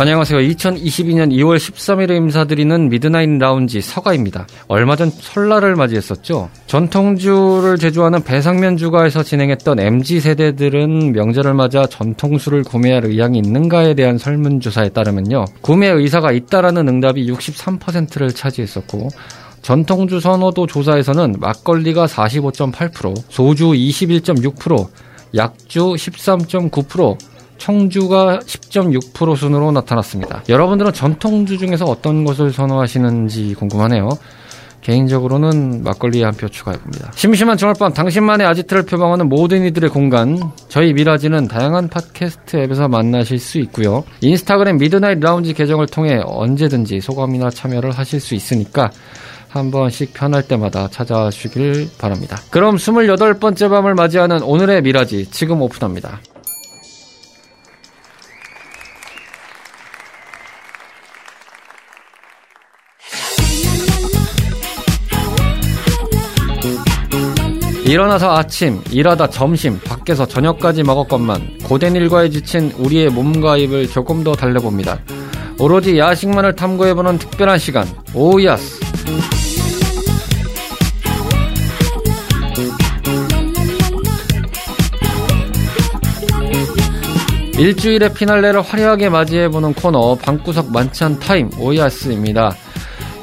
안녕하세요. 2022년 2월 13일에 인사드리는 미드나잇 라운지 서가입니다. 얼마 전 설날을 맞이했었죠. 전통주를 제조하는 배상면 주가에서 진행했던 MZ세대들은 명절을 맞아 전통주를 구매할 의향이 있는가에 대한 설문조사에 따르면요. 구매 의사가 있다라는 응답이 63%를 차지했었고 전통주 선호도 조사에서는 막걸리가 45.8%, 소주 21.6%, 약주 13.9%, 청주가 10.6% 순으로 나타났습니다. 여러분들은 전통주 중에서 어떤 것을 선호하시는지 궁금하네요. 개인적으로는 막걸리에 한 표 추가해봅니다. 심심한 주말밤 당신만의 아지트를 표방하는 모든 이들의 공간 저희 미라지는 다양한 팟캐스트 앱에서 만나실 수 있고요. 인스타그램 미드나잇 라운지 계정을 통해 언제든지 소감이나 참여를 하실 수 있으니까 한 번씩 편할 때마다 찾아와 주길 바랍니다. 그럼 28번째 밤을 맞이하는 오늘의 미라지 지금 오픈합니다. 일어나서 아침, 일하다 점심, 밖에서 저녁까지 먹었건만 고된 일과에 지친 우리의 몸과 입을 조금 더 달래봅니다. 오로지 야식만을 탐구해보는 특별한 시간, 오야스. 일주일의 피날레를 화려하게 맞이해보는 코너 방구석 만찬 타임 오야스입니다.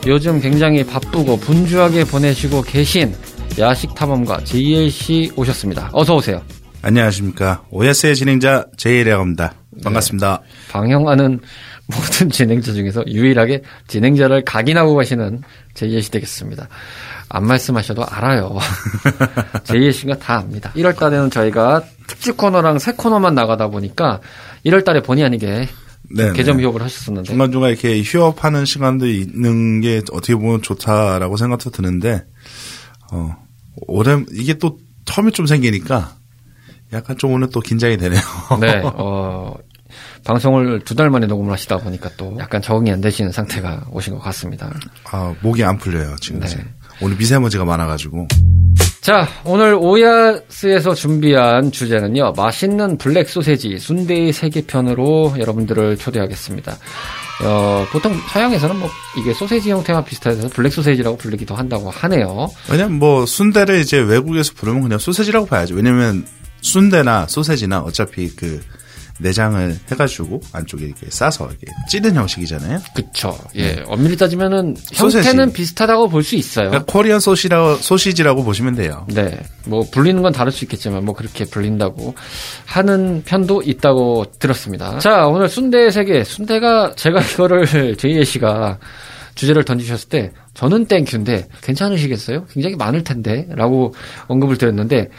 요즘 굉장히 바쁘고 분주하게 보내시고 계신 야식 탐험가 JLC 오셨습니다. 어서 오세요. 안녕하십니까. 오야스의 진행자 JL이라고 합니다. 반갑습니다. 네. 방영하는 모든 진행자 중에서 유일하게 진행자를 각인하고 가시는 JLC 되겠습니다. 안 말씀하셔도 알아요. JLC가 다 압니다. 1월 달에는 저희가 특집 코너랑 새 코너만 나가다 보니까 1월 달에 본의 아니게 네 개점 휴업을 하셨었는데 중간중간 이렇게 휴업하는 시간도 있는 게 어떻게 보면 좋다라고 생각도 드는데 어 오래 이게 또 term이 좀 생기니까 약간 좀 오늘 또 긴장이 되네요. 네. 어, 방송을 두 달 만에 녹음을 하시다 보니까 또 약간 적응이 안 되시는 상태가 오신 것 같습니다. 아, 목이 안 풀려요, 지금. 네. 오늘 미세먼지가 많아가지고. 자, 오늘 오야스에서 준비한 주제는요, 맛있는 블랙 소세지 순대의 세계편으로 여러분들을 초대하겠습니다. 어, 보통 서양에서는 뭐 이게 소세지 형태와 비슷해서 블랙 소세지라고 불리기도 한다고 하네요. 왜냐면 뭐 순대를 이제 외국에서 부르면 그냥 소세지라고 봐야죠. 왜냐면 순대나 소세지나 어차피 그 내장을 해가지고 안쪽에 이렇게 싸서 이렇게 찌는 형식이잖아요. 그쵸. 예. 네. 엄밀히 따지면은 형태는 비슷하다고 볼 수 있어요. 그러니까 코리안 소시라, 소시지라고 보시면 돼요. 네. 뭐 불리는 건 다를 수 있겠지만 뭐 그렇게 불린다고 하는 편도 있다고 들었습니다. 자, 오늘 순대의 세계. 순대가 제가 이거를 제이에 씨가 주제를 던지셨을 때 저는 땡큐인데 괜찮으시겠어요? 굉장히 많을 텐데 라고 언급을 드렸는데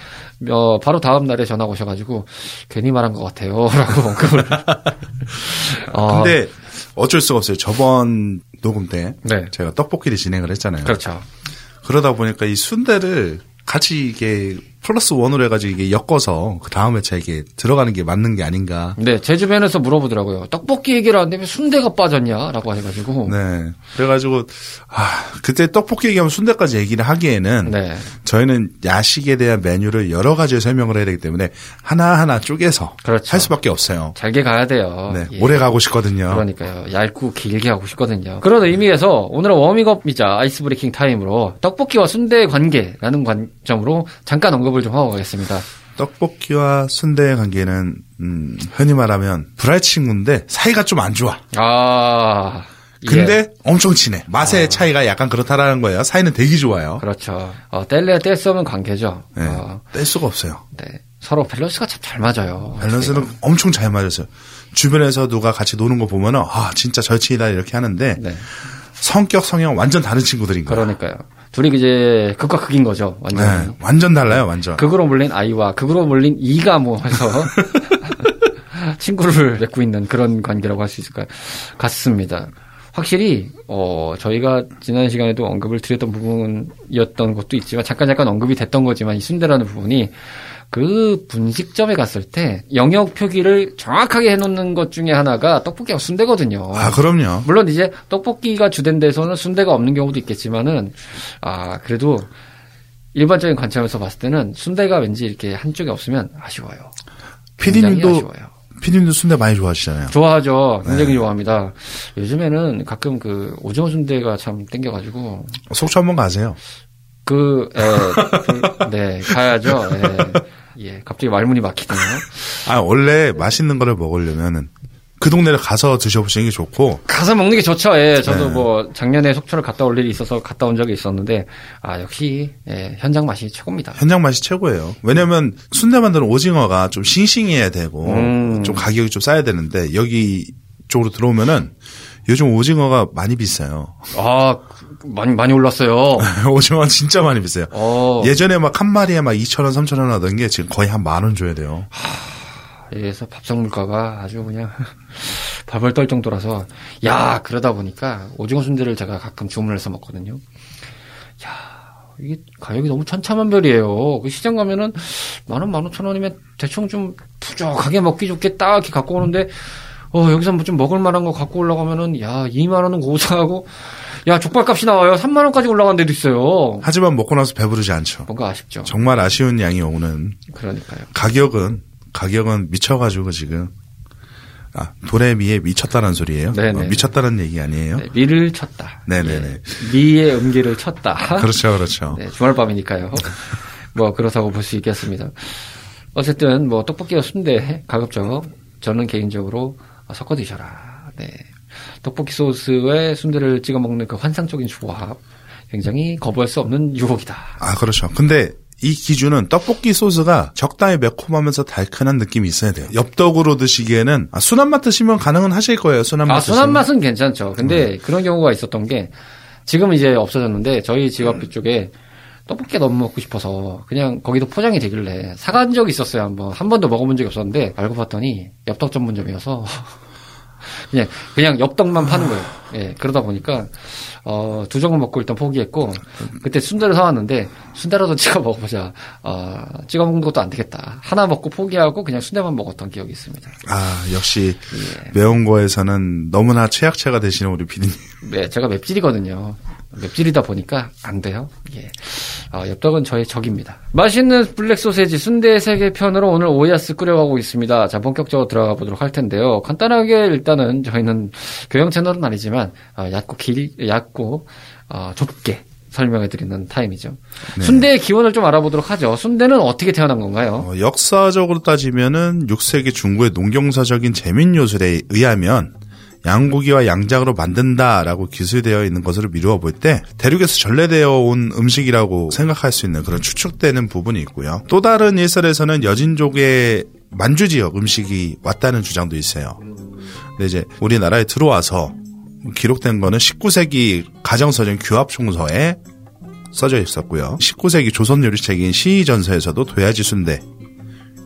어, 바로 다음 날에 전화 오셔가지고 괜히 말한 것 같아요. 라고 언급을. 어. 근데 어쩔 수가 없어요. 저번 녹음 때 네. 제가 떡볶이를 진행을 했잖아요. 그렇죠. 그러다 보니까 이 순대를 같이 이게 플러스 원으로 해가지고 이게 엮어서 그 다음에 차 이게 들어가는 게 맞는 게 아닌가. 네, 제 주변에서 물어보더라고요. 떡볶이 얘기를 하는데 왜 순대가 빠졌냐라고 해가지고. 네. 그래가지고 아 그때 떡볶이 얘기하면 순대까지 얘기를 하기에는 네. 저희는 야식에 대한 메뉴를 여러 가지 설명을 해야 되기 때문에 하나 하나 쪼개서 그렇죠. 할 수밖에 없어요. 잘게 가야 돼요. 네, 예. 오래 가고 싶거든요. 그러니까요. 얇고 길게 하고 싶거든요. 그런 의미에서 오늘은 워밍업이자 ice breaking 타임으로 떡볶이와 순대의 관계라는 관점으로 잠깐 언급. 언급을 좀 하고 가겠습니다. 떡볶이와 순대의 관계는 음, 흔히 말하면 불알 친구인데 사이가 좀 안 좋아. 아. 근데 예. 엄청 친해. 맛의 어. 차이가 약간 그렇다라는 거예요. 사이는 되게 좋아요. 그렇죠. 어, 뗄래야 뗄 수 없는 관계죠. 네. 어. 뗄 수가 없어요. 네. 서로 밸런스가 참 잘 맞아요. 밸런스는 어떻게. 엄청 잘 맞았어요. 주변에서 누가 같이 노는 거 보면은 아 진짜 절친이다 이렇게 하는데 네. 성격 성향 완전 다른 친구들인 거예요. 그러니까요. 둘이 이제 극과 극인 거죠. 완전. 네, 완전 달라요, 완전. 극으로 물린 아이와 극으로 물린 이가 뭐 해서 친구를 맺고 있는 그런 관계라고 할 수 있을 것 같습니다. 확실히 어 저희가 지난 시간에도 언급을 드렸던 부분이었던 것도 있지만 잠깐 잠깐 언급이 됐던 거지만 이 순대라는 부분이 그 분식점에 갔을 때 영역 표기를 정확하게 해놓는 것 중에 하나가 떡볶이와 순대거든요. 아, 그럼요. 물론 이제 떡볶이가 주된 데서는 순대가 없는 경우도 있겠지만은 아 그래도 일반적인 관점에서 봤을 때는 순대가 왠지 이렇게 한쪽에 없으면 아쉬워요. 피디님도 아쉬워요. 피디님도 순대 많이 좋아하시잖아요. 좋아하죠. 굉장히 네. 좋아합니다. 요즘에는 가끔 그 오징어 순대가 참 땡겨가지고 속초 한번 가세요. 그, 에, 그, 네 가야죠. 예. 예, 갑자기 말문이 막히네요. 아, 원래 맛있는 거를 먹으려면은 그 동네를 가서 드셔보시는 게 좋고 가서 먹는 게 좋죠. 예, 저도 네. 뭐 작년에 속초를 갔다 올 일이 있어서 갔다 온 적이 있었는데 아 역시 예, 현장 맛이 최고입니다. 현장 맛이 최고예요. 왜냐면 순대 만드는 오징어가 좀 싱싱해야 되고 음. 좀 가격이 좀 싸야 되는데 여기 쪽으로 들어오면은 요즘 오징어가 많이 비싸요. 아 많이 많이 올랐어요. 오징어가 진짜 많이 비싸요. 어, 예전에 막 한 마리에 막 2,000원, 3,000원 하던 게 지금 거의 한 만 원 줘야 돼요. 이래서 밥상 물가가 아주 그냥 밥을 떨 정도라서 야 그러다 보니까 오징어 순대를 제가 가끔 주문해서 먹거든요. 야 이게 가격이 너무 천차만별이에요. 그 시장 가면은 만 원, 만 오천 원이면 대충 좀 부족하게 먹기 좋게 딱 이렇게 갖고 오는데 어 여기서 뭐 좀 먹을 만한 거 갖고 올라가면은 야 2만 원은 고사하고 야 족발값이 나와요. 3만 원까지 올라간 데도 있어요. 하지만 먹고 나서 배부르지 않죠. 뭔가 아쉽죠. 정말 아쉬운 양이 오는 그러니까요. 가격은 가격은 미쳐가지고 지금 아 도레미에 미쳤다는 소리예요. 네네. 어, 미쳤다는 얘기 아니에요? 네, 미를 쳤다. 네네네. 예, 미의 음기를 쳤다. 그렇죠, 그렇죠. 네, 주말밤이니까요. 뭐 그렇다고 볼 수 있겠습니다. 어쨌든 뭐 떡볶이와 순대 가급적 저는 개인적으로 섞어 드셔라. 네. 떡볶이 소스에 순대를 찍어 먹는 그 환상적인 조합 굉장히 거부할 수 없는 유혹이다. 아 그렇죠. 근데 이 기준은 떡볶이 소스가 적당히 매콤하면서 달큰한 느낌이 있어야 돼요. 엽떡으로 드시기에는 아, 순한 맛 드시면 가능은 하실 거예요. 순한 맛 아, 드시면. 순한 맛은 괜찮죠. 근데 그런 경우가 있었던 게 지금은 이제 없어졌는데 저희 집 앞 쪽에 떡볶이가 너무 먹고 싶어서 그냥 거기도 포장이 되길래 사간 적이 있었어요. 한번. 한 번도 먹어본 적이 없었는데 알고 봤더니 엽떡 전문점이어서 그냥 그냥 엽떡만 파는 거예요. 예. 그러다 보니까 어, 두 점을 먹고 일단 포기했고 그때 순대를 사왔는데 순대라도 찍어 먹어보자. 어, 찍어 먹는 것도 안 되겠다. 하나 먹고 포기하고 그냥 순대만 먹었던 기억이 있습니다. 아 역시 예. 매운 거에서는 너무나 최약체가 되시는 우리 피디님. 네, 제가 맵찔이거든요. 맵찔이다 보니까 안 돼요. 예. 어, 엽떡은 저의 적입니다. 맛있는 블랙 소세지 순대 세계 편으로 오늘 오야스 꾸려가고 있습니다. 자, 본격적으로 들어가 보도록 할 텐데요. 간단하게 일단은 저희는 교양 채널은 아니지만 어, 얕고 길, 얕고 어, 좁게 설명해 드리는 타임이죠. 순대의 기원을 좀 알아보도록 하죠. 순대는 어떻게 태어난 건가요? 어, 역사적으로 따지면은 6세기 중국의 농경사적인 재민 요술에 의하면 양고기와 양장으로 만든다라고 기술되어 있는 것으로 미루어 볼 때 대륙에서 전래되어 온 음식이라고 생각할 수 있는 그런 추측되는 부분이 있고요. 또 다른 일설에서는 여진족의 만주 지역 음식이 왔다는 주장도 있어요. 근데 이제 우리나라에 들어와서 기록된 거는 19세기 가정서전 규합총서에 써져 있었고요. 19세기 조선 요리책인 시전서에서도 도야지 순대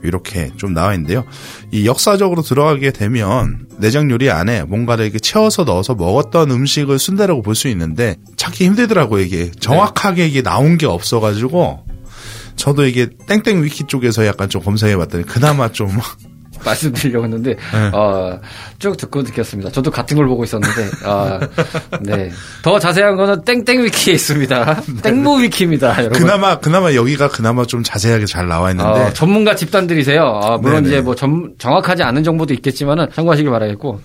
이렇게 좀 나와 있는데요. 이 역사적으로 들어가게 되면 내장 요리 안에 뭔가를 이렇게 채워서 넣어서 먹었던 음식을 순대라고 볼 수 있는데 찾기 힘들더라고요. 이게 정확하게 이게 나온 게 없어가지고 저도 이게 땡땡 위키 쪽에서 약간 좀 검색해봤더니 그나마 좀 말씀드리려고 했는데 어, 쭉 듣고 느꼈습니다. 저도 같은 걸 보고 있었는데 아, 네. 더 자세한 거는 땡땡 위키에 있습니다. 땡모 위키입니다, 여러분. 그나마 그나마 여기가 그나마 좀 자세하게 잘 나와 있는데 어, 전문가 집단들이세요. 아, 물론 네네. 이제 뭐 전- 정확하지 않은 정보도 있겠지만은 참고하시길 바라겠고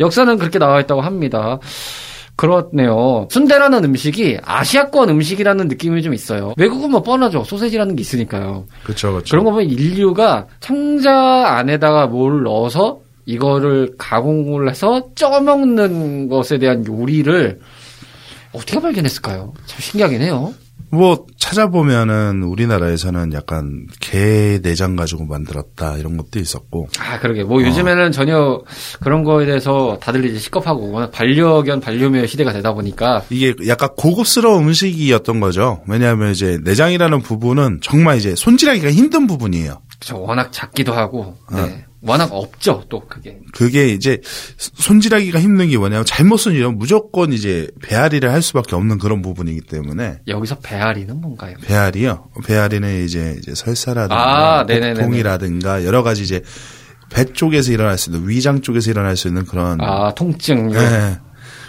역사는 그렇게 나와 있다고 합니다. 그렇네요. 순대라는 음식이 아시아권 음식이라는 느낌이 좀 있어요. 외국은 뭐 뻔하죠. 소세지라는 게 있으니까요. 그렇죠, 그렇죠. 그런 거 보면 인류가 상자 안에다가 뭘 넣어서 이거를 가공을 해서 쪄먹는 것에 대한 요리를 어떻게 발견했을까요? 참 신기하긴 해요. 뭐 찾아보면은 우리나라에서는 약간 개 내장 가지고 만들었다 이런 것도 있었고 아, 그러게. 뭐 요즘에는 전혀 그런 거에 대해서 다들 이제 시겁하고 워낙 반려견, 반려묘 시대가 되다 보니까 이게 약간 고급스러운 음식이었던 거죠. 왜냐하면 이제 내장이라는 부분은 정말 이제 손질하기가 힘든 부분이에요. 저 워낙 작기도 하고, 네. 워낙 없죠, 또 그게. 그게 이제 손질하기가 힘든 게 뭐냐면 잘못 손질하면 무조건 이제 배앓이를 할 수밖에 없는 그런 부분이기 때문에 여기서 배앓이는 뭔가요? 배앓이요. 배앓이는 이제, 이제 설사라든가 아, 네네네네. 복통이라든가 여러 가지 이제 배 쪽에서 일어날 수 있는 위장 쪽에서 일어날 수 있는 그런 아, 통증. 네.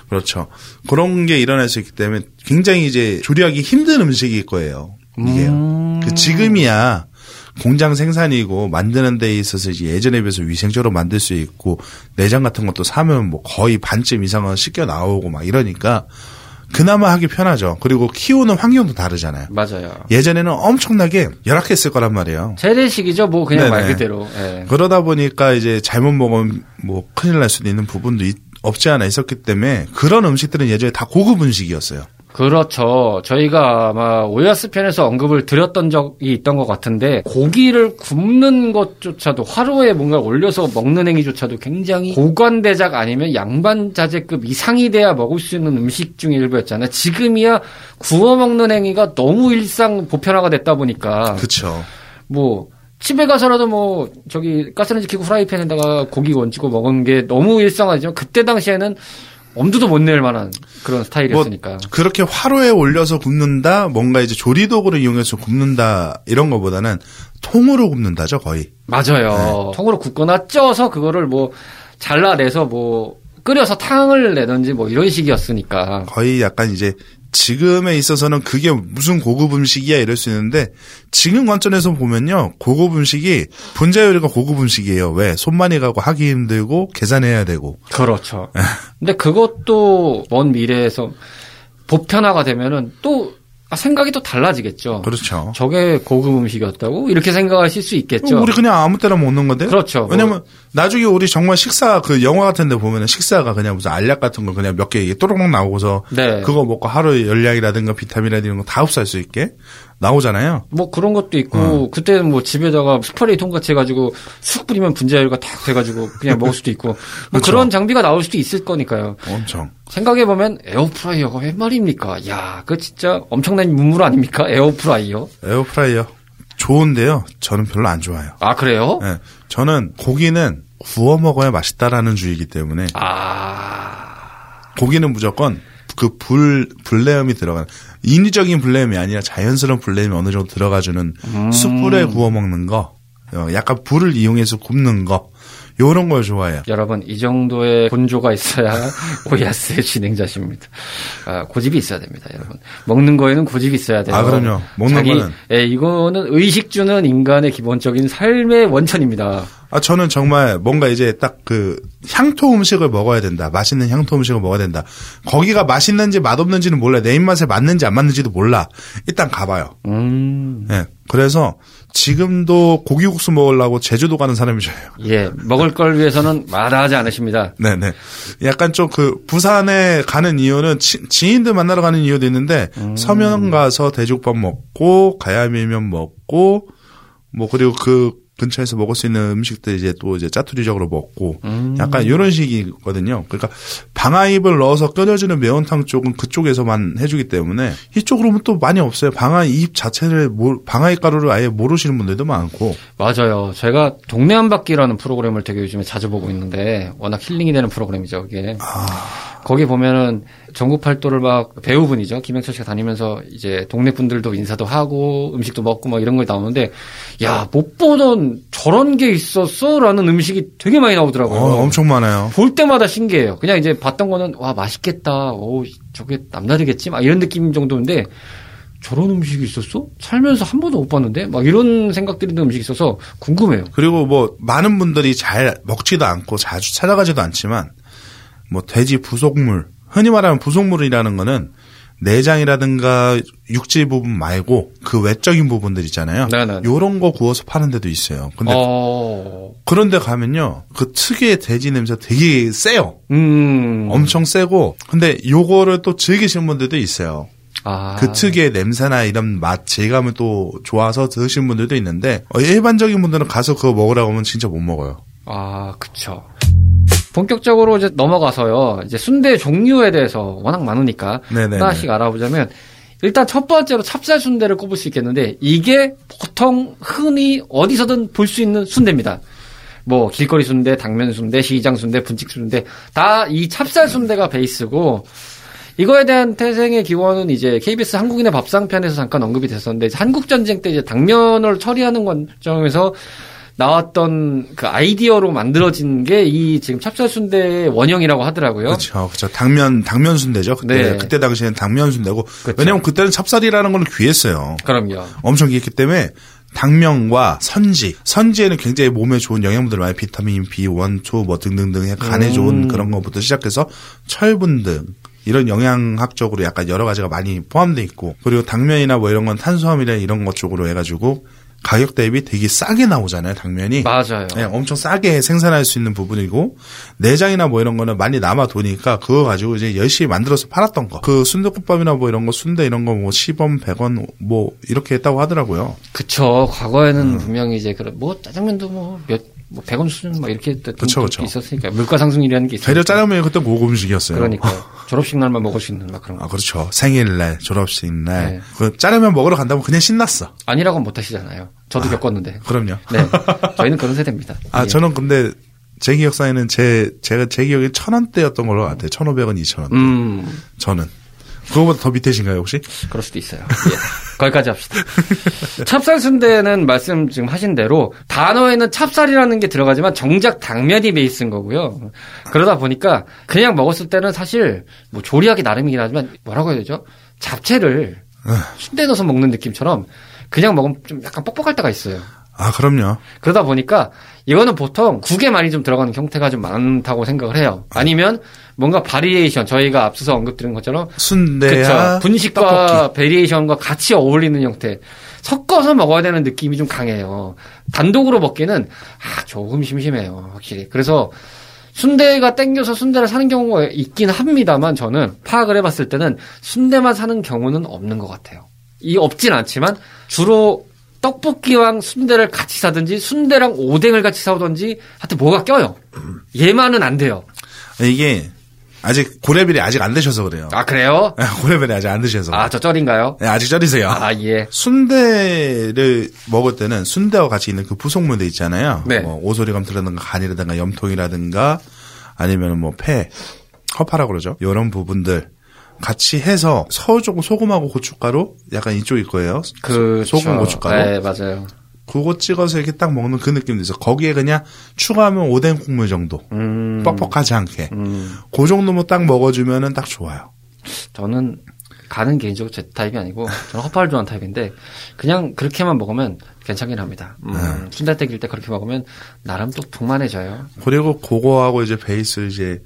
그렇죠. 그런 게 일어날 수 있기 때문에 굉장히 이제 조리하기 힘든 음식일 거예요. 이게요. 음. 그 지금이야 공장 생산이고 만드는 데 있어서 이제 예전에 비해서 위생적으로 만들 수 있고 내장 같은 것도 사면 뭐 거의 반쯤 이상은 씻겨 나오고 막 이러니까 그나마 하기 편하죠. 그리고 키우는 환경도 다르잖아요. 맞아요. 예전에는 엄청나게 열악했을 거란 말이에요. 재래식이죠, 뭐 그냥 말 네네. 그대로. 예. 그러다 보니까 이제 잘못 먹으면 뭐 큰일 날 수도 있는 부분도 있- 없지 않아 있었기 때문에 그런 음식들은 예전에 다 고급 음식이었어요. 그렇죠. 저희가 아마 오야스 편에서 언급을 드렸던 적이 있던 것 같은데 고기를 굽는 것조차도 화로에 뭔가 올려서 먹는 행위조차도 굉장히 고관대작 아니면 양반자재급 이상이 돼야 먹을 수 있는 음식 중의 일부였잖아요. 지금이야 구워 먹는 행위가 너무 일상 보편화가 됐다 보니까 그렇죠. 뭐 집에 가서라도 뭐 저기 가스레인지 켜고 프라이팬에다가 고기 얹고 먹은 게 너무 일상화지만 그때 당시에는 엄두도 못 낼 만한 그런 스타일이었으니까. 그렇게 화로에 올려서 굽는다, 뭔가 이제 조리도구를 이용해서 굽는다 이런 거보다는 통으로 굽는다죠 거의. 맞아요. 통으로 굽거나 쪄서 그거를 뭐 잘라내서 뭐 끓여서 탕을 내든지 뭐 이런 식이었으니까. 거의 약간 이제 지금에 있어서는 그게 무슨 고급 음식이야 이럴 수 있는데 지금 관점에서 보면요. 고급 음식이 분자 요리가 고급 음식이에요. 왜? 손 많이 가고 하기 힘들고 계산해야 되고. 그렇죠. 근데 그것도 먼 미래에서 보편화가 되면은 또 아, 생각이 또 달라지겠죠. 그렇죠 저게 고급 음식이었다고 이렇게 생각하실 수 있겠죠. 우리 그냥 아무 때나 먹는 건데 그렇죠. 왜냐면 나중에 우리 정말 식사 그 영화 같은 데 보면은 식사가 그냥 무슨 알약 같은 거 그냥 몇 개 또록록 나오고서 네. 그거 먹고 하루 열량이라든가 비타민이라든가 다 흡수할 수 있게 나오잖아요 뭐 그런 것도 있고 어. 그때는 뭐 집에다가 스프레이 통같이 해가지고 쑥 뿌리면 분자열과 탁 돼가지고 그냥 먹을 수도 있고 뭐 그렇죠. 그런 장비가 나올 수도 있을 거니까요. 엄청 생각해 보면 에어프라이어가 웬 말입니까? 야, 그 진짜 엄청난 문물 아닙니까? 에어프라이어. 에어프라이어 좋은데요 저는 별로 안 좋아요 아 그래요? 예, 저는 고기는 구워 먹어야 맛있다라는 주의이기 때문에 아 고기는 무조건 그 불 불내음이 들어가는 인위적인 불내음이 아니라 자연스러운 불내음이 어느 정도 들어가주는 음. 숯불에 구워 먹는 거, 어, 약간 불을 이용해서 굽는 거, 요런 걸 좋아해요. 여러분 이 정도의 본조가 있어야 오야스의 진행자십니다. 아, 고집이 있어야 됩니다, 여러분. 먹는 거에는 고집이 있어야 돼요. 아, 그럼요. 먹는 자기, 거는. 예, 이거는 의식 주는 인간의 기본적인 삶의 원천입니다. 아, 저는 정말 뭔가 이제 딱 그 향토 음식을 먹어야 된다. 맛있는 향토 음식을 먹어야 된다. 거기가 맛있는지 맛없는지는 몰라. 내 입맛에 맞는지 안 맞는지도 몰라. 일단 가봐요. 음, 예. 그래서 지금도 고기국수 먹으려고 제주도 가는 사람이 저예요. 예, 먹을 걸 위해서는 마다하지 않으십니다. 네네. 약간 좀 그 부산에 가는 이유는 치- 지인들 만나러 가는 이유도 있는데 서면 가서 대죽밥 먹고 가야밀면 먹고 뭐 그리고 그 근처에서 먹을 수 있는 음식들 이제 또 이제 짜투리적으로 먹고 약간 이런 식이거든요. 그러니까 방아잎을 넣어서 끓여주는 매운탕 쪽은 그쪽에서만 해주기 때문에 이쪽으로는 또 많이 없어요. 방아잎 자체를 모- 방아잎 가루를 아예 모르시는 분들도 많고 맞아요. 제가 동네 한 바퀴라는 프로그램을 되게 요즘에 자주 보고 있는데 워낙 힐링이 되는 프로그램이죠, 그게. 거기 보면은 전국 팔도를 막 배우분이죠. 김영철 씨가 다니면서 이제 동네 분들도 인사도 하고 음식도 먹고 막 이런 걸 나오는데 야, 못 보던 저런 게 있었어 라는 음식이 되게 많이 나오더라고요. 어, 엄청 많아요. 볼 때마다 신기해요. 그냥 이제 봤던 거는 와 맛있겠다. 오 저게 남다르겠지. 막 이런 느낌 정도인데 저런 음식이 있었어? 살면서 한 번도 못 봤는데 막 이런 생각들이 드는 음식이 있어서 궁금해요. 그리고 뭐 많은 분들이 잘 먹지도 않고 자주 찾아가지도 않지만 뭐 돼지 부속물 흔히 말하는 부속물이라는 거는 내장이라든가 육질 부분 말고 그 외적인 부분들 있잖아요. 네네. 요런 거 구워서 파는 데도 있어요. 근데 어, 그런데 가면요. 그 특유의 돼지 냄새 되게 세요. 음, 엄청 세고 근데 요거를 또 즐기시는 분들도 있어요. 아, 그 특유의 냄새나 이런 맛, 질감을 또 좋아서 드시는 분들도 있는데 어, 일반적인 분들은 가서 그거 먹으라고 하면 진짜 못 먹어요. 아, 그쵸. 본격적으로 이제 넘어가서요. 이제 순대 종류에 대해서 워낙 많으니까 네네네. 하나씩 알아보자면 일단 첫 번째로 찹쌀 순대를 꼽을 수 있겠는데 이게 보통 흔히 어디서든 볼 수 있는 순대입니다. 뭐 길거리 순대, 당면 순대, 시장 순대, 분식 순대 다 이 찹쌀 순대가 베이스고 이거에 대한 태생의 기원은 이제 KBS 한국인의 밥상 편에서 잠깐 언급이 됐었는데 한국 전쟁 때 이제 당면을 처리하는 과정에서 나왔던 그 아이디어로 만들어진 게 이 지금 찹쌀 순대의 원형이라고 하더라고요. 그렇죠. 그렇죠. 당면 당면 순대죠. 그때 네. 그때 당시에는 당면 순대고 그렇죠. 왜냐면 그때는 찹쌀이라는 건 귀했어요. 그럼요. 엄청 귀했기 때문에 당면과 선지, 선지에는 굉장히 몸에 좋은 영양분들 많이 비타민 B1, 2, 뭐 등등등 해 간에 음. 좋은 그런 것부터 시작해서 철분 등 이런 영양학적으로 약간 여러 가지가 많이 포함돼 있고 그리고 당면이나 뭐 이런 건 탄수화물이나 이런 것 쪽으로 해가지고 가격 대비 되게 싸게 나오잖아요 당면이. 맞아요. 네, 엄청 싸게 생산할 수 있는 부분이고 내장이나 뭐 이런 거는 많이 남아 도니까 그거 가지고 이제 열심히 만들어서 팔았던 거. 그 순대국밥이나 뭐 이런 거 순대 이런 거 뭐 10원, 100원 뭐 이렇게 했다고 하더라고요. 그쵸. 과거에는 음. 분명히 이제 그런 뭐 짜장면도 뭐몇 뭐 100원 수준 막 이렇게 그쵸, 그쵸. 있었으니까 물가 상승이라는 게 있어요. 배려 짜장면이 그때 고급 음식이었어요. 그러니까 졸업식 날만 먹을 수 있는 막 그런 거. 아 그렇죠. 생일날, 졸업식 날, 네. 그 짜장면 먹으러 간다면 그냥 신났어. 아니라고는 못 하시잖아요. 저도 겪었는데. 그럼요. 네. 저희는 그런 세대입니다. 아 예. 저는 근데 제 기억상에는 제 제가 제 기억에 천 원대였던 걸로 같아요. 천 오백 원, 이천 원. 음, 저는 그거보다 더 밑에신가요 혹시? 그럴 수도 있어요. 예. 거기까지 합시다. 찹쌀 순대는 말씀 지금 하신 대로 단어에는 찹쌀이라는 게 들어가지만 정작 당면이 베이스인 거고요. 그러다 보니까 그냥 먹었을 때는 사실 뭐 조리하기 나름이긴 하지만 뭐라고 해야 되죠? 잡채를 순대 넣어서 먹는 느낌처럼 그냥 먹으면 좀 약간 뻑뻑할 때가 있어요. 아 그럼요. 그러다 보니까 이거는 보통 국에 많이 좀 들어가는 형태가 좀 많다고 생각을 해요. 아니면 뭔가 variation 저희가 앞서서 언급드린 것처럼 순대야 그쵸. 분식과 variation과 같이 어울리는 형태. 섞어서 먹어야 되는 느낌이 좀 강해요. 단독으로 먹기는 아, 조금 심심해요. 확실히. 그래서 순대가 땡겨서 순대를 사는 경우가 있긴 합니다만 저는 파악을 해봤을 때는 순대만 사는 경우는 없는 것 같아요. 이 없진 않지만 주로 떡볶이랑 순대를 같이 사든지 순대랑 오뎅을 같이 사오든지 하여튼 뭐가 껴요. 얘만은 안 돼요. 이게 아직 고레벨이 아직 안 되셔서 그래요. 아 그래요? 고레벨이 아직 안 드셔서. 아 저 쩔인가요? 네, 아직 쩔이세요. 아 예. 순대를 먹을 때는 순대와 같이 있는 그 부속물들 있잖아요. 네. 뭐 오소리감투라든가 간이라든가 염통이라든가 아니면 뭐 폐, 허파라고 그러죠. 이런 부분들 같이 해서 서울쪽 소금하고 고춧가루 약간 이쪽일 거예요. 그 소금 고춧가루. 네 맞아요. 그거 찍어서 이렇게 딱 먹는 그 느낌도 있어. 거기에 그냥 추가하면 오뎅 국물 정도. 음, 뻑뻑하지 않게. 음, 그 정도면 딱 먹어주면은 딱 좋아요. 저는 간은 개인적으로 제 타입이 아니고 저는 허파를 좋아하는 타입인데 그냥 그렇게만 먹으면 괜찮긴 합니다. 음, 네. 순대떡일 때 그렇게 먹으면 나름 또 풍만해져요. 그리고 그거하고 이제 베이스 이제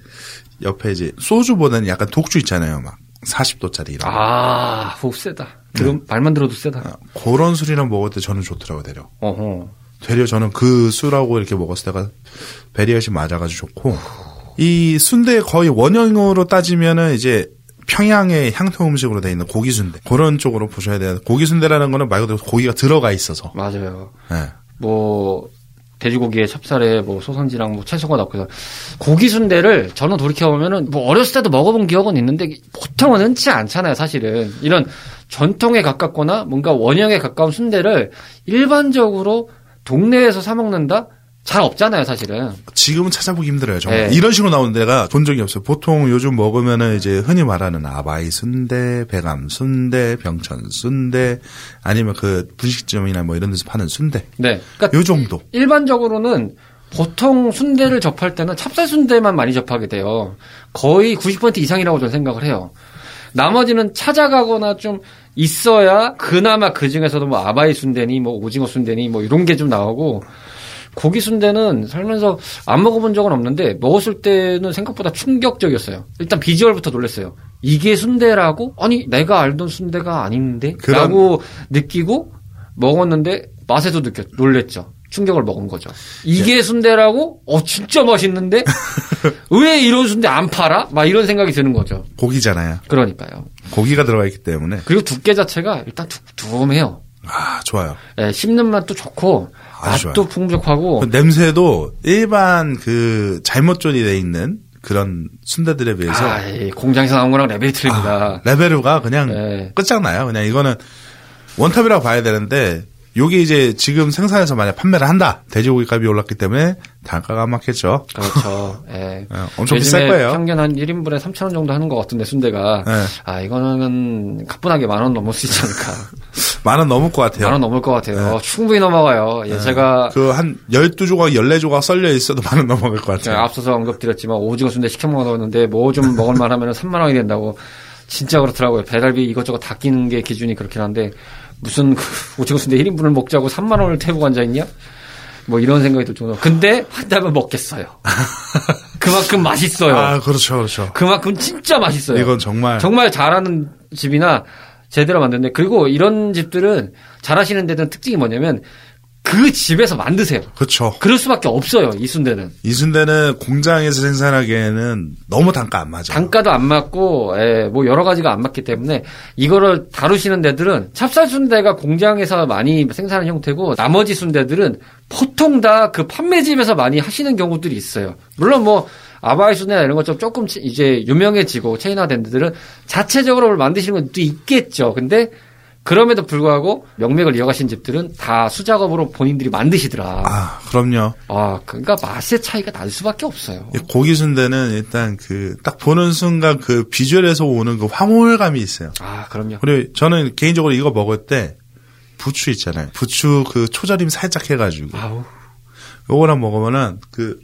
옆에 이제 소주보다는 약간 독주 있잖아요. 막 40도짜리 이런. 아, 호 세다. 그럼 말만 들어도 세다. 아, 그런 술이랑 먹을 때 저는 좋더라고요, 되려. 어허. 되려 저는 그 술하고 이렇게 먹었을 때가 베리엇이 맞아가지고 좋고. 이 순대 거의 원형으로 따지면은 이제 평양의 향토 음식으로 돼 있는 고기 순대. 그런 쪽으로 보셔야 돼요. 고기 순대라는 거는 말 그대로 고기가 들어가 있어서. 맞아요. 예. 뭐 돼지고기에 찹쌀에 뭐 소선지랑 뭐 채소가 넣고 해서 고기 순대를 저는 돌이켜 보면은 뭐 어렸을 때도 먹어본 기억은 있는데 보통은 흔치 않잖아요, 사실은. 이런 전통에 가깝거나 뭔가 원형에 가까운 순대를 일반적으로 동네에서 사 먹는다 잘 없잖아요, 사실은. 지금은 찾아보기 힘들어요, 정말. 네. 이런 식으로 나오는 데가 본 적이 없어요. 보통 요즘 먹으면은 이제 흔히 말하는 아바이 순대, 배감 순대, 병천 순대, 아니면 그 분식점이나 뭐 이런 데서 파는 순대. 네. 그러니까 요 정도. 일반적으로는 보통 순대를 접할 때는 찹쌀 순대만 많이 접하게 돼요. 거의 90% 이상이라고 저는 생각을 해요. 나머지는 찾아가거나 좀 있어야 그나마 그 중에서도 뭐 아바이 순대니 뭐 오징어 순대니 뭐 이런 게 좀 나오고 고기 순대는 살면서 안 먹어본 적은 없는데 먹었을 때는 생각보다 충격적이었어요. 일단 비주얼부터 놀랐어요. 이게 순대라고? 아니 내가 알던 순대가 아닌데? 그런- 라고 느끼고 먹었는데 맛에도 느꼈 놀랬죠. 충격을 먹은 거죠. 이게 순대라고? 어 진짜 맛있는데? 왜 이런 순대 안 팔아? 막 이런 생각이 드는 거죠. 고기잖아요. 그러니까요. 고기가 들어가 있기 때문에. 그리고 두께 자체가 일단 두툼해요. 아, 좋아요. 예, 씹는 맛도 좋고 아주 맛도 좋아요. 풍족하고 그 냄새도 일반 그 잘못 조리되어 있는 그런 순대들에 비해서 아, 이 공장에서 나온 거랑 레벨이 틀립니다. 레벨우가 그냥 네. 끝장나요. 그냥 이거는 one top이라고 봐야 되는데 요게 이제 지금 생산해서 만약 판매를 한다. 돼지고기 값이 올랐기 때문에 단가가 안 맞겠죠. 그렇죠. 예. 어, 엄청 비쌀 거예요. 평균 한 1인분에 3,000원 정도 하는 것 같은데, 순대가. 네. 아, 이거는 가뿐하게 만 원 넘을 수 있지 않을까. 만 원 넘을 것 같아요. 만 원 넘을 것 같아요. 충분히 넘어가요. 예, 제가 그 한 12조각, 14조각 썰려 있어도 만 원 넘어갈 것 같아요. 앞서서 언급드렸지만 오징어 순대 시켜 먹었는데 뭐 좀 먹을만 하면 3만 원이 된다고 진짜 그렇더라고요. 배달비 이것저것 다 끼는 게 기준이 그렇긴 한데 무슨 그 오징어 순대 1인분을 먹자고 3만 원을 태우고 앉아 있냐? 뭐 이런 생각이 들 정도. 근데 한다면 먹겠어요. 그만큼 맛있어요. 아, 그렇죠, 그렇죠. 그만큼 진짜 맛있어요. 이건 정말. 정말 잘하는 집이나 제대로 만드는데 그리고 이런 집들은 잘하시는 데는 특징이 뭐냐면 그 집에서 만드세요. 그렇죠. 그럴 수밖에 없어요. 이 순대는. 이 순대는 공장에서 생산하기에는 너무 단가 안 맞아요. 단가도 안 맞고, 예, 뭐 여러 가지가 안 맞기 때문에 이거를 다루시는 데들은 찹쌀 순대가 공장에서 많이 생산하는 형태고 나머지 순대들은 보통 다 그 판매집에서 많이 하시는 경우들이 있어요. 물론 뭐 아바이 순대나 이런 것좀 조금 치- 이제 유명해지고 체인화된 데들은 자체적으로 뭘 만드시는 것도 있겠죠. 근데 그럼에도 불구하고 명맥을 이어가신 집들은 다 수작업으로 본인들이 만드시더라. 아, 그럼요. 아, 그러니까 맛의 차이가 날 수밖에 없어요. 이 고기 순대는 일단 그 딱 보는 순간 그 비주얼에서 오는 그 황홀감이 있어요. 아, 그럼요. 그리고 저는 개인적으로 이거 먹을 때 부추 있잖아요. 부추 그 초절임 살짝 해가지고 아우. 요거랑 먹으면은 그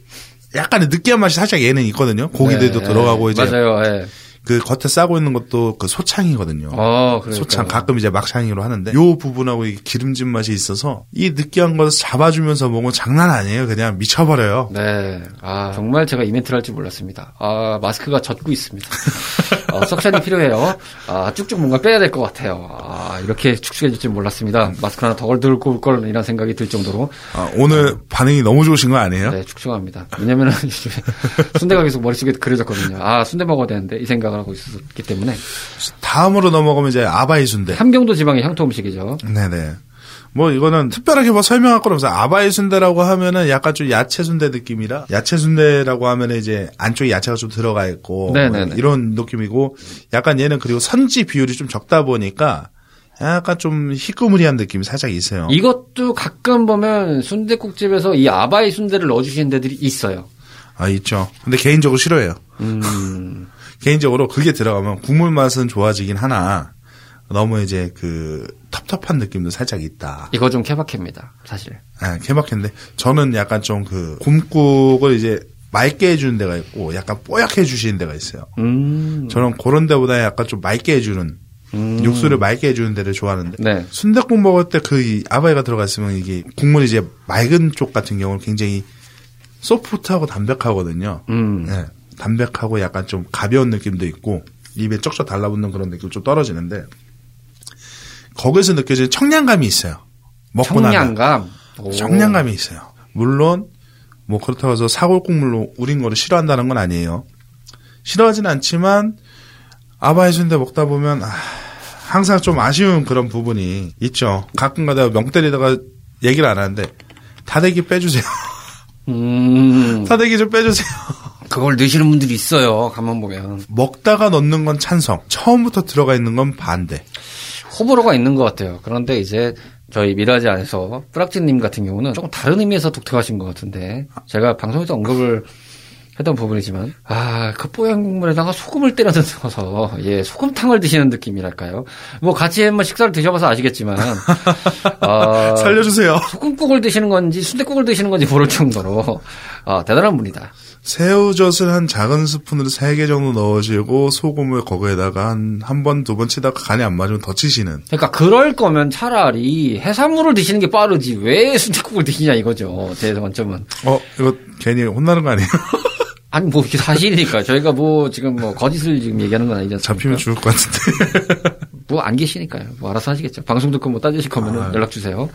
약간의 느끼한 맛이 살짝 얘는 있거든요. 고기들도 네, 들어가고 이제 맞아요. 예. 그 겉에 싸고 있는 것도 그 소창이거든요. 어, 그러니까. 소창 가끔 이제 막창이로 하는데 요 부분하고 이 기름진 맛이 있어서 이 느끼한 것을 잡아주면서 먹으면 장난 아니에요. 그냥 미쳐버려요. 네. 아, 정말 제가 이벤트를 할 줄 몰랐습니다. 아, 마스크가 젖고 있습니다. 어, 석션이 필요해요. 아, 쭉쭉 뭔가 빼야 될 것 같아요. 아, 이렇게 축축해질 줄 몰랐습니다. 마스크 하나 더 들고 올 걸, 이런 생각이 들 정도로. 아, 오늘 반응이 너무 좋으신 거 아니에요? 네, 축축합니다. 왜냐면은 순대가 계속 머릿속에 그려졌거든요. 아, 순대 먹어야 되는데 이 생각을 하고 있었기 때문에. 다음으로 넘어가면 이제 아바이 순대. 함경도 지방의 향토 음식이죠. 네네. 뭐 이거는 특별하게 뭐 설명할 건 없어요. 아바이 순대라고 하면은 약간 좀 야채 순대 느낌이라 야채 순대라고 하면은 이제 안쪽에 야채가 좀 들어가 있고. 뭐 이런 느낌이고 약간 얘는 그리고 선지 비율이 좀 적다 보니까 약간 좀 희끄무리한 느낌이 살짝 있어요. 이것도 가끔 보면 순대국집에서 이 아바이 순대를 넣어주시는 데들이 있어요. 아 있죠. 근데 개인적으로 싫어해요. 음, 개인적으로 그게 들어가면 국물 맛은 좋아지긴 하나 너무 이제 그 텁텁한 느낌도 살짝 있다. 이거 좀 케바케입니다, 사실. 아, 개막했는데 저는 약간 좀 그 곰국을 이제 맑게 해주는 데가 있고 약간 뽀얗게 해주시는 데가 있어요. 음, 저는 그런 데보다 약간 좀 맑게 해주는 육수를 맑게 해주는 데를 좋아하는데 네. 순댓국 먹을 때 그 아바이가 들어가 있으면 이게 국물이 이제 맑은 쪽 같은 경우는 굉장히 소프트하고 담백하거든요. 음, 네, 담백하고 약간 좀 가벼운 느낌도 있고 입에 쩍쩍 달라붙는 그런 느낌 좀 떨어지는데 거기서 느껴지는 청량감이 있어요. 먹고 나면 청량감. 오. 청량감이 있어요. 물론 뭐 그렇다고 해서 사골 국물로 우린 거를 싫어한다는 건 아니에요. 싫어하진 않지만 아바이 순대 먹다 보면 아, 항상 좀 아쉬운 그런 부분이 있죠. 가끔가다 명 때리다가 얘기를 안 하는데 다대기 빼주세요. 음, 다대기 좀 빼주세요. 그걸 넣으시는 분들이 있어요, 가만 보면. 먹다가 넣는 건 찬성. 처음부터 들어가 있는 건 반대. 호불호가 있는 것 같아요. 그런데 이제 저희 미라지 안에서 뿌락지님 같은 경우는 조금 다른 의미에서 독특하신 것 같은데 제가 방송에서 언급을 했던 부분이지만 아그 뽀얀 국물에다가 소금을 때려 넣어서 예 소금탕을 드시는 느낌이랄까요? 뭐 같이 한번 식사를 드셔봐서 아시겠지만 아, 살려주세요. 소금국을 드시는 건지 순대국을 드시는 건지 모를 정도로 아, 대단한 분이다. 새우젓을 한 작은 스푼으로 3개 정도 넣으시고 소금을 거기에다가 한 한 번, 두 번 치다가 간이 안 맞으면 더 치시는. 그러니까 그럴 거면 차라리 해산물을 드시는 게 빠르지 왜 순대국을 드시냐 이거죠. 제 관점은. 어, 이거 괜히 혼나는 거 아니에요? 아니 뭐 이게 사실이니까 저희가 뭐 지금 뭐 거짓을 지금 얘기하는 건 아니지 않습니까? 잡히면 죽을 것 같은데. 뭐 안 계시니까요. 뭐 알아서 하시겠죠. 방송 듣고 뭐 따지실 거면 연락 주세요.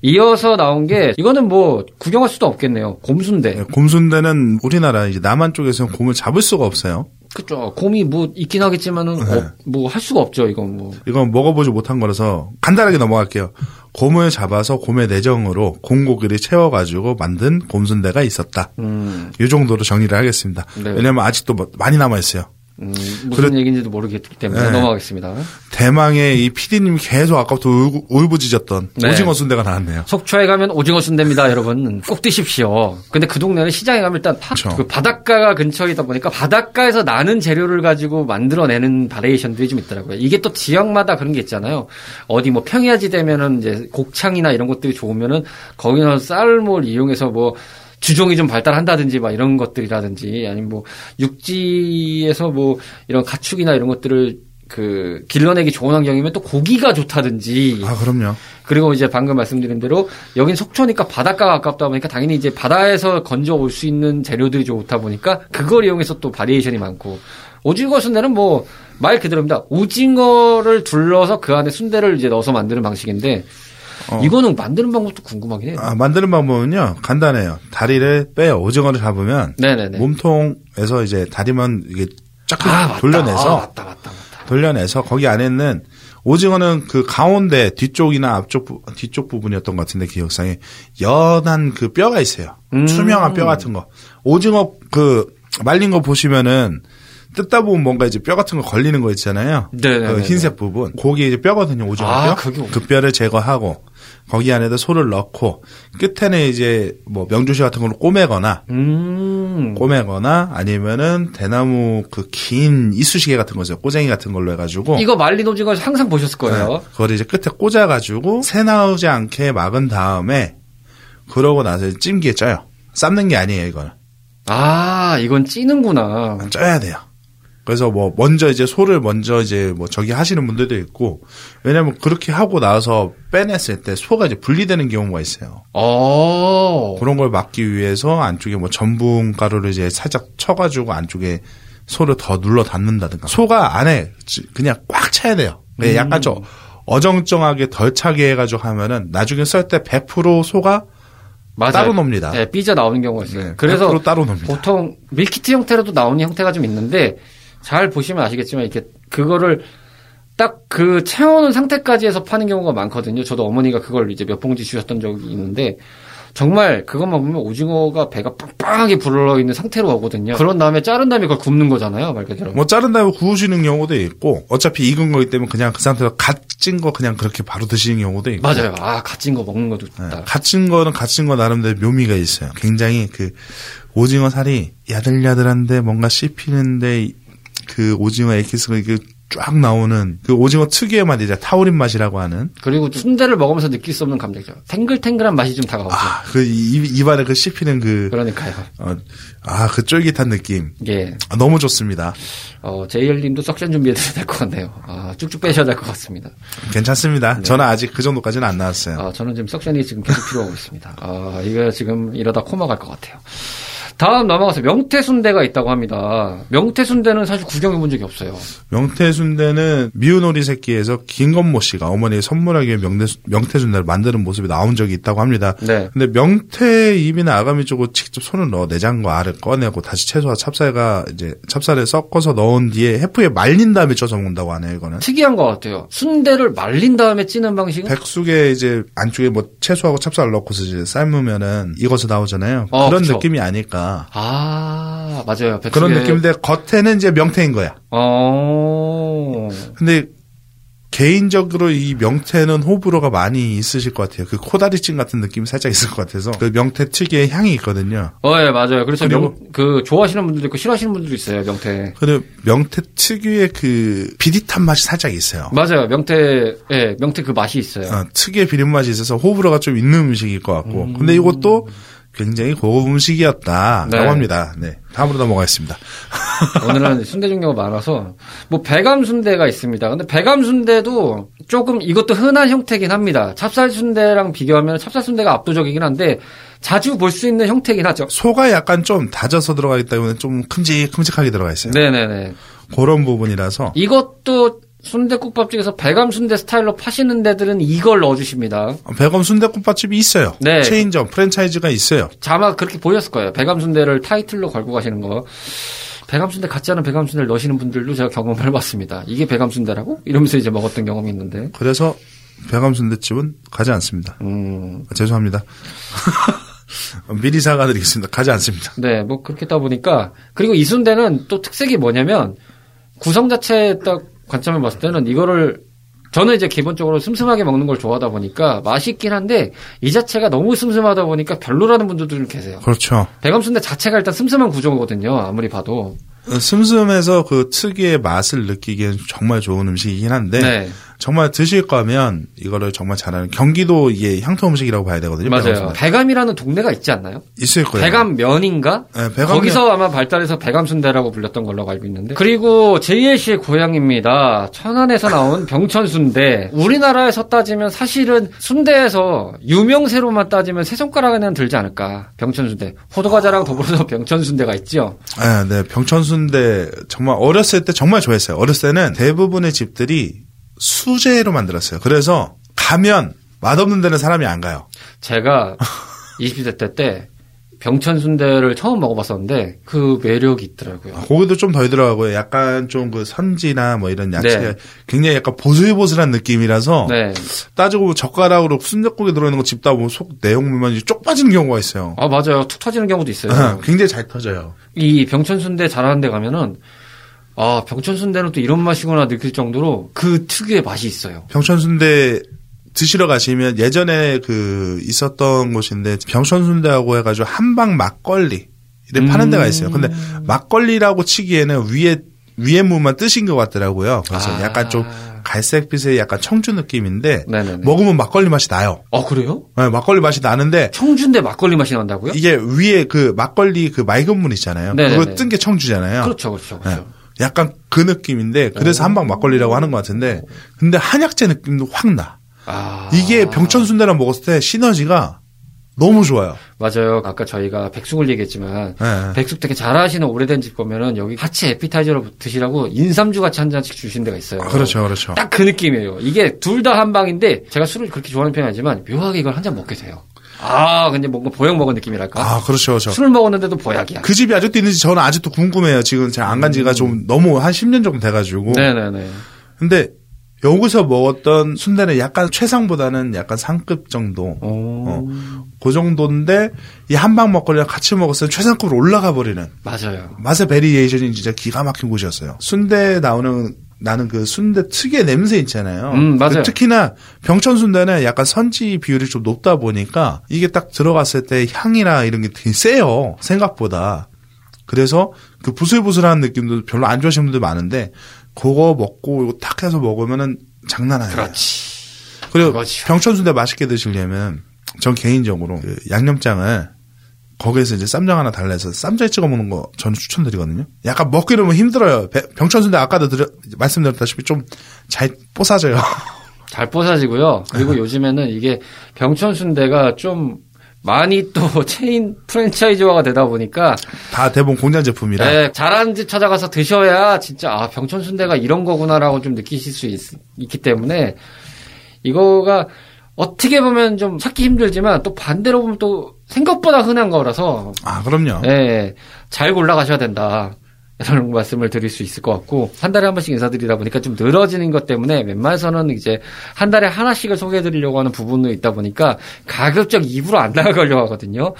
이어서 나온 게 이거는 뭐 구경할 수도 없겠네요. 곰순대. 네, 곰순대는 우리나라 이제 남한 쪽에서는 곰을 잡을 수가 없어요. 그죠. 곰이 뭐 있긴 하겠지만은 네. 뭐할 수가 없죠. 이건 뭐. 이건 먹어보지 못한 거라서 간단하게 넘어갈게요. 곰을 잡아서 곰의 내정으로 곰고기를 채워가지고 만든 곰순대가 있었다. 음. 이 정도로 정리를 하겠습니다. 네. 왜냐면 아직도 뭐 많이 남아 있어요. 음, 무슨 그래- 얘기인지도 모르겠기 때문에 네. 넘어가겠습니다. 대망의 이 PD님이 계속 아까부터 울부짖었던 네. 오징어 순대가 나왔네요. 속초에 가면 오징어 순대입니다, 여러분. 꼭 드십시오. 근데 그 동네는 시장에 가면 일단 파-. 그 바닷가가 근처이다 보니까 바닷가에서 나는 재료를 가지고 만들어내는 바리에이션들이 좀 있더라고요. 이게 또 지역마다 그런 게 있잖아요. 어디 뭐 평야지 되면은 이제 곡창이나 이런 것들이 좋으면은 거기서 쌀을 이용해서 뭐 주종이 좀 발달한다든지 막 이런 것들이라든지 아니면 뭐 육지에서 뭐 이런 가축이나 이런 것들을 그 길러내기 좋은 환경이면 또 고기가 좋다든지 아 그럼요. 그리고 이제 방금 말씀드린 대로 여긴 속초니까 바닷가가 가깝다 보니까 당연히 이제 바다에서 건져 올 수 있는 재료들이 좋다 보니까 그걸 이용해서 또 바리에이션이 많고 오징어 순대는 뭐 말 그대로입니다. 오징어를 둘러서 그 안에 순대를 이제 넣어서 만드는 방식인데 어. 이거는 만드는 방법도 궁금하긴 해요. 아, 만드는 방법은요 간단해요. 다리를 빼요. 오징어를 잡으면 네네네. 몸통에서 이제 다리만 이게 쫙 아. 돌려내서 아, 맞다, 맞다, 맞다. 돌려내서 거기 안에는 오징어는 그 가운데 뒤쪽이나 앞쪽 부, 뒤쪽 부분이었던 것 같은데 기억상에 연한 그 뼈가 있어요. 음. 투명한 뼈 같은 거. 오징어 그 말린 거 보시면은 뜯다 보면 뭔가 이제 뼈 같은 거 걸리는 거 있잖아요. 네네네네. 그 흰색 부분. 거기 이제 뼈거든요. 오징어 아, 뼈. 그게 그 뼈를 제거하고 거기 안에다 소를 넣고 끝에는 이제 뭐 명조시 같은 걸로 꼬매거나 음. 꼬매거나 아니면은 대나무 그 긴 이쑤시개 같은 거죠. 꼬쟁이 같은 걸로 해가지고 이거 말린 오징어 항상 보셨을 거예요. 네, 그걸 이제 끝에 꽂아가지고 새 나오지 않게 막은 다음에 그러고 나서 찜기에 쪄요. 삶는 게 아니에요, 이거는. 아, 이건 찌는구나. 쪄야 돼요. 그래서 뭐 먼저 이제 소를 먼저 이제 뭐 저기 하시는 분들도 있고 왜냐면 그렇게 하고 나서 빼냈을 때 소가 이제 분리되는 경우가 있어요. 어. 그런 걸 막기 위해서 안쪽에 뭐 전분 가루를 이제 살짝 쳐가지고 안쪽에 소를 더 눌러 닫는다든가 소가 안에 지- 그냥 꽉 차야 돼요. 네, 약간 좀 어정쩡하게 덜 차게 해가지고 하면은 나중에 썰 때 100% 소가 맞아요. 따로 놉니다. 네, 삐져 나오는 경우가 있어요. 네, 그래서 100% 따로 놉니다. 보통 밀키트 형태로도 나오는 형태가 좀 있는데 잘 보시면 아시겠지만 이렇게 그거를 딱 그 채워놓은 상태까지 해서 파는 경우가 많거든요. 저도 어머니가 그걸 이제 몇 봉지 주셨던 적이 있는데 정말 그것만 보면 오징어가 배가 빵빵하게 불러 있는 상태로 오거든요. 그런 다음에 자른 다음에 그걸 굽는 거잖아요, 말 그대로. 뭐 자른 다음에 구우시는 경우도 있고 어차피 익은 거기 때문에 그냥 그 상태로 갓찐 거 그냥 그렇게 바로 드시는 경우도 있고 맞아요. 아, 갓진 거 먹는 것도 네, 있다. 갓찐 거는 갓 찐 거 나름대로 묘미가 있어요. 굉장히 그 오징어 살이 야들야들한데 뭔가 씹히는데 그 오징어 에키스가 이게 쫙 나오는 그 오징어 특유의 맛 이제 타우린 맛이라고 하는 그리고 순대를 먹으면서 느낄 수 없는 감정이죠. 탱글탱글한 맛이 좀 다가오죠. 아 그 입안에 그 씹히는 그 그러니까요. 어, 아, 그 쫄깃한 느낌. 예. 아, 너무 좋습니다. 어, 제이엘님도 석션 준비해드려야 될 것 같네요. 아, 쭉쭉 빼셔야 될 것 같습니다. 괜찮습니다. 저는 아직 그 정도까지는 안 나왔어요. 아, 저는 지금 석션이 지금 계속 필요하고 있습니다. 아, 이거 지금 이러다 코마 갈 것 같아요. 다음 넘어가서 명태순대가 있다고 합니다. 명태순대는 사실 구경해 본 적이 없어요. 명태순대는 미운 오리 새끼에서 김건모 씨가 어머니에 선물하기 위해 명태, 명태순대를 만드는 모습이 나온 적이 있다고 합니다. 네. 근데 명태 입이나 아가미 쪽으로 직접 손을 넣어 내장과 알을 꺼내고 다시 채소와 찹쌀과 이제 찹쌀을 섞어서 넣은 뒤에 해프에 말린 다음에 쪄서 먹는다고 하네요, 이거는. 특이한 것 같아요. 순대를 말린 다음에 찌는 방식은? 백숙에 이제 안쪽에 뭐 채소하고 찹쌀 넣고서 이제 삶으면은 익어서 나오잖아요. 어, 그런 그쵸. 느낌이 아닐까. 아, 맞아요. 백숙에- 그런 느낌인데 겉에는 이제 명태인 거야. 어, 근데 개인적으로 이 명태는 호불호가 많이 있으실 것 같아요. 그 코다리찜 같은 느낌이 살짝 있을 것 같아서 그 명태 특유의 향이 있거든요. 어, 예, 맞아요. 그래서 명, 그, 좋아하시는 분들도 있고, 싫어하시는 분들도 있어요, 명태. 근데 명태 특유의 그 비릿한 맛이 살짝 있어요. 맞아요. 명태, 예, 명태 그 맛이 있어요. 어, 특유의 비린 맛이 있어서 호불호가 좀 있는 음식일 것 같고. 근데 이것도 굉장히 고급 음식이었다라고 네. 합니다. 네. 다음으로 넘어가겠습니다. 오늘은 순대 종류가 많아서 뭐 배감 순대가 있습니다. 근데 배감 순대도 조금 이것도 흔한 형태긴 합니다. 찹쌀 순대랑 비교하면 찹쌀 순대가 압도적이긴 한데 자주 볼 수 있는 형태긴 하죠. 소가 약간 좀 다져서 들어가기 때문에 좀 큼직큼직하게 들어가 있어요. 네네네. 그런 부분이라서 이것도 순대국밥집에서 배감 순대 스타일로 파시는 데들은 이걸 넣어주십니다. 백엄 순대국밥집이 있어요. 네. 체인점 프랜차이즈가 있어요. 아마 그렇게 보였을 거예요. 배감 순대를 타이틀로 걸고 가시는 거. 배감 순대 같지 않은 배감 순대를 넣으시는 분들도 제가 경험을 해봤습니다. 이게 배감 순대라고? 이러면서 이제 먹었던 경험이 있는데. 그래서 백엄 순대집은 가지 않습니다. 음, 아, 죄송합니다. 미리 사과드리겠습니다. 가지 않습니다. 네, 뭐 그렇게 따 보니까 그리고 이 순대는 또 특색이 뭐냐면 구성 자체 딱 관점을 봤을 때는 이거를 저는 이제 기본적으로 슴슴하게 먹는 걸 좋아하다 보니까 맛있긴 한데 이 자체가 너무 슴슴하다 보니까 별로라는 분들도 좀 계세요. 그렇죠. 대감순대 자체가 일단 슴슴한 구조거든요. 아무리 봐도. 슴슴해서 그 특유의 맛을 느끼기엔 정말 좋은 음식이긴 한데 네. 정말 드실 거면 이거를 정말 잘하는 경기도 이게 향토 음식이라고 봐야 되거든요. 맞아요. 배감이라는 동네가 있지 않나요? 있을 거예요. 배감면인가? 네, 배감면. 거기서 아마 발달해서 배감순대라고 불렸던 걸로 알고 있는데. 그리고 JL 씨의 고향입니다. 천안에서 나온 병천순대. 우리나라에서 따지면 사실은 순대에서 유명세로만 따지면 세 손가락 안에는 들지 않을까. 병천순대. 호두과자랑 더불어서 병천순대가 있죠. 네, 네. 병천순대 정말 어렸을 때 정말 좋아했어요. 어렸을 때는 대부분의 집들이 수제로 만들었어요. 그래서 가면 맛없는 데는 사람이 안 가요. 제가 20대 때 때 병천 순대를 처음 먹어봤었는데 그 매력이 있더라고요. 고기도 좀 덜 들어가고요. 약간 좀 그 선지나 뭐 이런 야채 네. 굉장히 약간 보슬보슬한 느낌이라서 네. 따지고 보면 젓가락으로 순댓국에 들어있는 거 집다 보면 속 내용물만 쪽 빠지는 경우가 있어요. 아, 맞아요. 툭 터지는 경우도 있어요. 굉장히 잘 터져요. 이 병천 순대 잘하는 데 가면은 아 병천순대는 또 이런 맛이구나 느낄 정도로 그 특유의 맛이 있어요. 병천순대 드시러 가시면 예전에 그 있었던 곳인데 병천순대하고 해가지고 한방 막걸리 이렇게 파는 데가 있어요. 근데 막걸리라고 치기에는 위에 위에 무만 뜨신 것 같더라고요. 그래서 아. 약간 좀 갈색빛의 약간 청주 느낌인데 네네네. 먹으면 막걸리 맛이 나요. 아 그래요? 네, 막걸리 맛이 나는데 청주인데 막걸리 맛이 난다고요? 이게 위에 그 막걸리 그 맑은 물 있잖아요. 네네네. 그거 뜬 게 청주잖아요. 그렇죠, 그렇죠, 그렇죠. 네. 약간 그 느낌인데 그래서 한방 막걸리라고 하는 것 같은데 근데 한약재 느낌도 확 나. 아 이게 병천 순대랑 먹었을 때 시너지가 너무 좋아요. 맞아요. 아까 저희가 백숙을 얘기했지만 네. 백숙 되게 잘하시는 오래된 집 보면은 여기 같이 에피타이저로 드시라고 인삼주 같이 한 잔씩 주신 데가 있어요. 그렇죠, 그렇죠. 딱 그 느낌이에요. 이게 둘 다 한 방인데 제가 술을 그렇게 좋아하는 편이 아니지만 묘하게 이걸 한 잔 먹게 돼요. 아, 근데 뭔가 보약 먹은 느낌이랄까? 아, 그렇죠, 그렇죠. 술 먹었는데도 보약이야. 그 집이 아직도 있는지 저는 아직도 궁금해요. 지금 제가 안 간 지가 좀 너무 한 10년 정도 돼가지고. 음. 네네네. 근데 여기서 먹었던 순대는 약간 최상보다는 약간 상급 정도. 오, 어. 그 정도인데 이 한방 막걸리랑 같이 먹었을 때 최상급으로 올라가 버리는 맞아요. 맛의 variation이 진짜 기가 막힌 곳이었어요. 순대 나오는 나는 그 순대 특유의 냄새 있잖아요. 음, 맞아요. 그 특히나 병천 순대는 약간 선지 비율이 좀 높다 보니까 이게 딱 들어갔을 때 향이나 이런 게 되게 세요. 생각보다. 그래서 그 부슬부슬한 느낌도 별로 안 좋아하시는 분들 많은데 그거 먹고 이거 탁 해서 먹으면은 장난 아니에요. 그렇지. 그리고 그거죠. 병천 순대 맛있게 드시려면 전 개인적으로 그 양념장을 거기에서 이제 쌈장 하나 달래서 쌈장에 찍어 먹는 거 저는 추천드리거든요. 약간 먹기 이러면 힘들어요. 배- 병천 순대 아까도 드려, 말씀드렸다시피 좀 잘 뽀사져요. 잘 뽀사지고요. 그리고 요즘에는 이게 병천순대가 좀 많이 또 체인 프랜차이즈화가 되다 보니까 다 대부분 공장 제품이라. 네, 잘하는 집 찾아가서 드셔야 진짜 아 병천순대가 이런 거구나라고 좀 느끼실 수 있, 기 때문에 이거가 어떻게 보면 좀 찾기 힘들지만 또 반대로 보면 또 생각보다 흔한 거라서 아 그럼요. 예, 잘 골라가셔야 된다. 이런 말씀을 드릴 수 있을 것 같고 한 달에 한 번씩 인사드리다 보니까 좀 늘어지는 것 때문에 웬만해서는 이제 한 달에 하나씩을 소개해드리려고 하는 부분이 있다 보니까 가급적 입으로 안 나가려고 하거든요.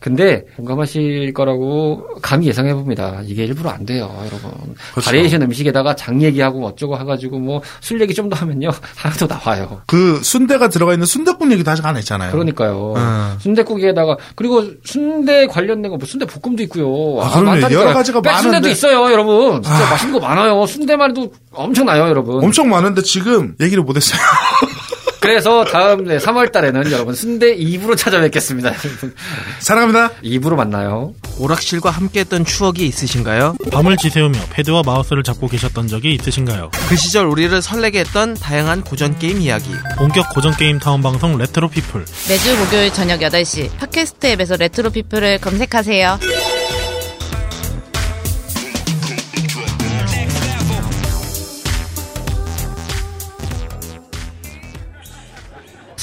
근데 공감하실 거라고 감히 예상해 봅니다. 이게 일부러 안 돼요, 여러분. 그렇죠. 바리에이션 음식에다가 장 얘기하고 어쩌고 해가지고 뭐 술 얘기 좀 더 하면요 하나도 나와요. 그 순대가 들어가 있는 순대국 얘기도 아직 안 했잖아요. 그러니까요. 음. 순대국에다가 그리고 순대 관련된 거 뭐 순대 볶음도 있고요. 아, 그럼요. 많다니까요. 여러 가지가 많은데. 있어요, 여러분. 진짜 아. 맛있는 거 많아요. 순대만 해도 엄청나요, 여러분. 엄청 많은데 지금 얘기를 못했어요. 그래서 다음 네, 3월 달에는 여러분 순대 2부로 찾아뵙겠습니다. 사랑합니다. 2부로 만나요. 오락실과 함께했던 추억이 있으신가요? 밤을 지새우며 패드와 마우스를 잡고 계셨던 적이 있으신가요? 그 시절 우리를 설레게 했던 다양한 고전 게임 이야기. 본격 고전 게임 타운 방송 레트로 피플 매주 목요일 저녁 8시 팟캐스트 앱에서 레트로 피플을 검색하세요.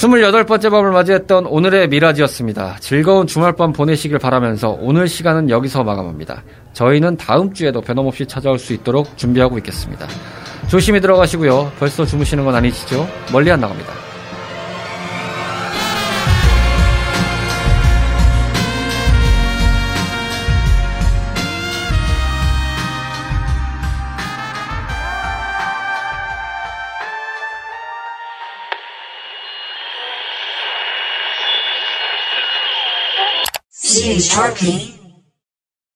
28번째 밤을 맞이했던 오늘의 미라지였습니다. 즐거운 주말밤 보내시길 바라면서 오늘 시간은 여기서 마감합니다. 저희는 다음 주에도 변함없이 찾아올 수 있도록 준비하고 있겠습니다. 조심히 들어가시고요. 벌써 주무시는 건 아니시죠? 멀리 안 나갑니다. talking.